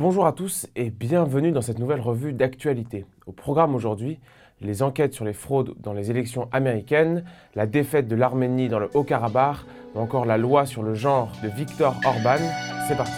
Bonjour à tous et bienvenue dans cette nouvelle revue d'actualité. Au programme aujourd'hui, les enquêtes sur les fraudes dans les élections américaines, la défaite de l'Arménie dans le Haut-Karabakh ou encore la loi sur le genre de Viktor Orban. C'est parti.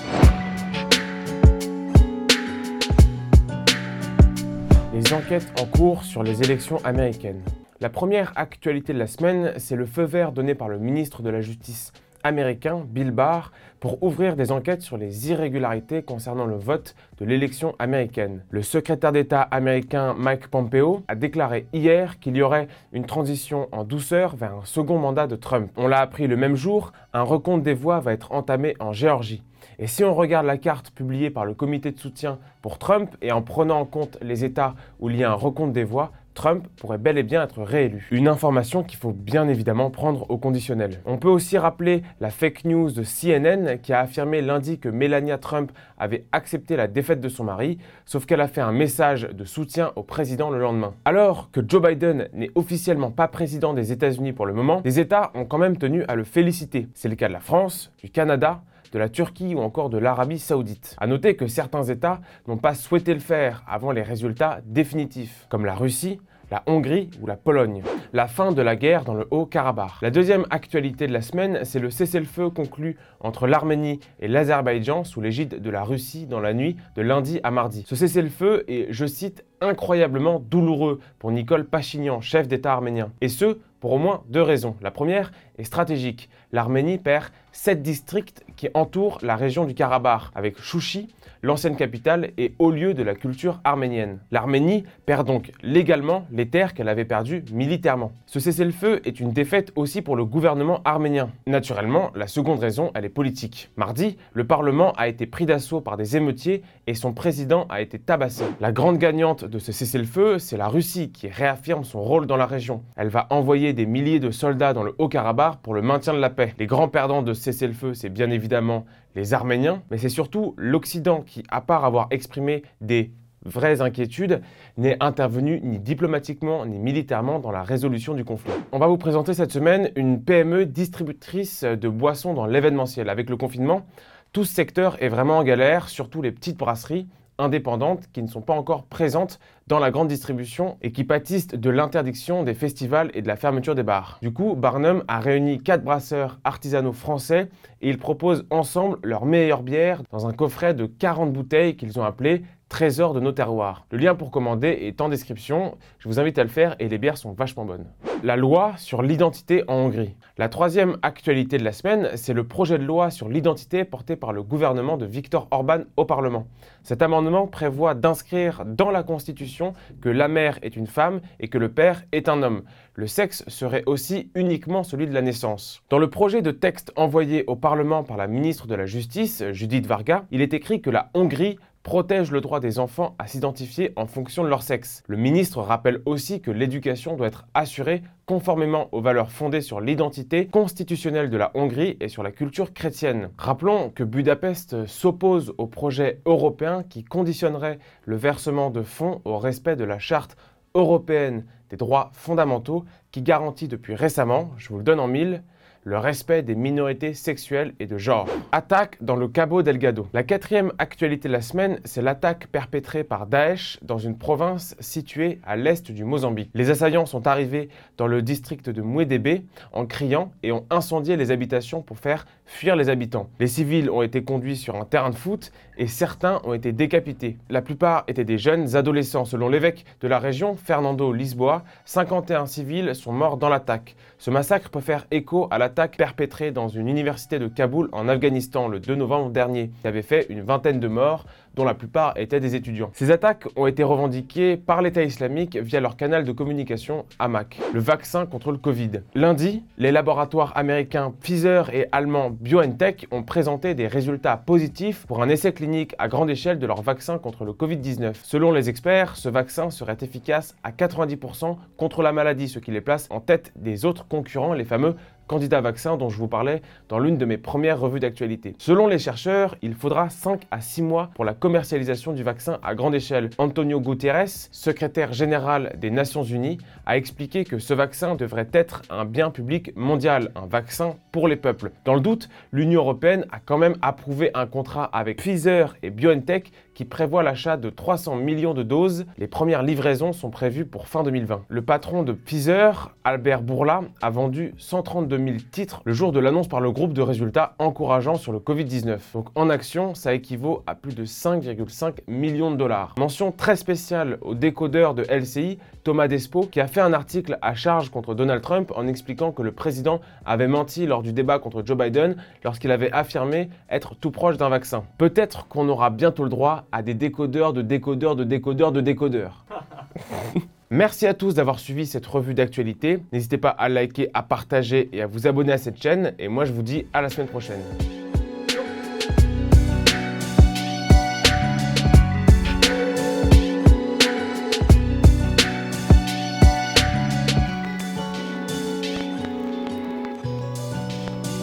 Les enquêtes en cours sur les élections américaines. La première actualité de la semaine, c'est le feu vert donné par le ministre de la Justice américain Bill Barr pour ouvrir des enquêtes sur les irrégularités concernant le vote de l'élection américaine. Le secrétaire d'État américain Mike Pompeo a déclaré hier qu'il y aurait une transition en douceur vers un second mandat de Trump. On l'a appris le même jour, un recompte des voix va être entamé en Géorgie. Et si on regarde la carte publiée par le comité de soutien pour Trump et en prenant en compte les États où il y a un recompte des voix, Trump pourrait bel et bien être réélu. Une information qu'il faut bien évidemment prendre au conditionnel. On peut aussi rappeler la fake news de CNN qui a affirmé lundi que Melania Trump avait accepté la défaite de son mari, sauf qu'elle a fait un message de soutien au président le lendemain. Alors que Joe Biden n'est officiellement pas président des États-Unis pour le moment, les États ont quand même tenu à le féliciter. C'est le cas de la France, du Canada, de la Turquie ou encore de l'Arabie saoudite. A noter que certains États n'ont pas souhaité le faire avant les résultats définitifs, comme la Russie, la Hongrie ou la Pologne. La fin de la guerre dans le Haut-Karabakh. La deuxième actualité de la semaine, c'est le cessez-le-feu conclu entre l'Arménie et l'Azerbaïdjan sous l'égide de la Russie dans la nuit de lundi à mardi. Ce cessez-le-feu est, je cite, incroyablement douloureux pour Nicole Pachinian, chef d'État arménien. Et ce, pour au moins deux raisons. La première est stratégique. L'Arménie perd sept districts qui entourent la région du Karabakh, avec Chouchi, l'ancienne capitale et haut lieu de la culture arménienne. L'Arménie perd donc légalement les terres qu'elle avait perdues militairement. Ce cessez-le-feu est une défaite aussi pour le gouvernement arménien. Naturellement, la seconde raison, elle est politique. Mardi, le Parlement a été pris d'assaut par des émeutiers et son président a été tabassé. La grande gagnante de ce cessez-le-feu, c'est la Russie qui réaffirme son rôle dans la région. Elle va envoyer des milliers de soldats dans le Haut-Karabakh pour le maintien de la paix. Les grands perdants de ce cessez-le-feu, c'est bien évidemment les Arméniens, mais c'est surtout l'Occident qui, à part avoir exprimé des vraies inquiétudes, n'est intervenu ni diplomatiquement ni militairement dans la résolution du conflit. On va vous présenter cette semaine une PME distributrice de boissons dans l'événementiel. Avec le confinement, tout ce secteur est vraiment en galère, surtout les petites brasseries indépendantes qui ne sont pas encore présentes dans la grande distribution et qui pâtissent de l'interdiction des festivals et de la fermeture des bars. Du coup, Barnum a réuni quatre brasseurs artisanaux français et ils proposent ensemble leur meilleure bière dans un coffret de 40 bouteilles qu'ils ont appelé Trésor de nos terroirs. Le lien pour commander est en description, je vous invite à le faire et les bières sont vachement bonnes. La loi sur l'identité en Hongrie. La troisième actualité de la semaine, c'est le projet de loi sur l'identité porté par le gouvernement de Viktor Orban au Parlement. Cet amendement prévoit d'inscrire dans la Constitution que la mère est une femme et que le père est un homme. Le sexe serait aussi uniquement celui de la naissance. Dans le projet de texte envoyé au Parlement par la ministre de la Justice, Judith Varga, il est écrit que la Hongrie protège le droit des enfants à s'identifier en fonction de leur sexe. Le ministre rappelle aussi que l'éducation doit être assurée conformément aux valeurs fondées sur l'identité constitutionnelle de la Hongrie et sur la culture chrétienne. Rappelons que Budapest s'oppose au projet européen qui conditionnerait le versement de fonds au respect de la charte européenne des droits fondamentaux qui garantit depuis récemment, je vous le donne en mille, le respect des minorités sexuelles et de genre. Attaque dans le Cabo Delgado. La quatrième actualité de la semaine, c'est l'attaque perpétrée par Daesh dans une province située à l'est du Mozambique. Les assaillants sont arrivés dans le district de Mouedébé en criant et ont incendié les habitations pour faire fuir les habitants. Les civils ont été conduits sur un terrain de foot et certains ont été décapités. La plupart étaient des jeunes adolescents. Selon l'évêque de la région, Fernando Lisboa, 51 civils sont morts dans l'attaque. Ce massacre peut faire écho à l'attaque perpétrée dans une université de Kaboul en Afghanistan le 2 novembre dernier, qui avait fait une vingtaine de morts, dont la plupart étaient des étudiants. Ces attaques ont été revendiquées par l'État islamique via leur canal de communication AMAC, le vaccin contre le Covid. Lundi, les laboratoires américains Pfizer et allemands BioNTech ont présenté des résultats positifs pour un essai clinique à grande échelle de leur vaccin contre le Covid-19. Selon les experts, ce vaccin serait efficace à 90% contre la maladie, ce qui les place en tête des autres concurrents, les fameux candidat vaccin dont je vous parlais dans l'une de mes premières revues d'actualité. Selon les chercheurs, il faudra 5 à 6 mois pour la commercialisation du vaccin à grande échelle. Antonio Guterres, secrétaire général des Nations Unies, a expliqué que ce vaccin devrait être un bien public mondial, un vaccin pour les peuples. Dans le doute, l'Union européenne a quand même approuvé un contrat avec Pfizer et BioNTech qui prévoit l'achat de 300 millions de doses. Les premières livraisons sont prévues pour fin 2020. Le patron de Pfizer, Albert Bourla, a vendu 132 000 titres le jour de l'annonce par le groupe de résultats encourageants sur le Covid-19. Donc en action, ça équivaut à plus de 5,5 millions de dollars. Mention très spéciale au décodeur de LCI, Thomas Despo, qui a fait un article à charge contre Donald Trump en expliquant que le président avait menti lors du débat contre Joe Biden lorsqu'il avait affirmé être tout proche d'un vaccin. Peut-être qu'on aura bientôt le droit à des décodeurs de décodeurs de décodeurs de décodeurs. Merci à tous d'avoir suivi cette revue d'actualité. N'hésitez pas à liker, à partager et à vous abonner à cette chaîne. Et moi, je vous dis à la semaine prochaine.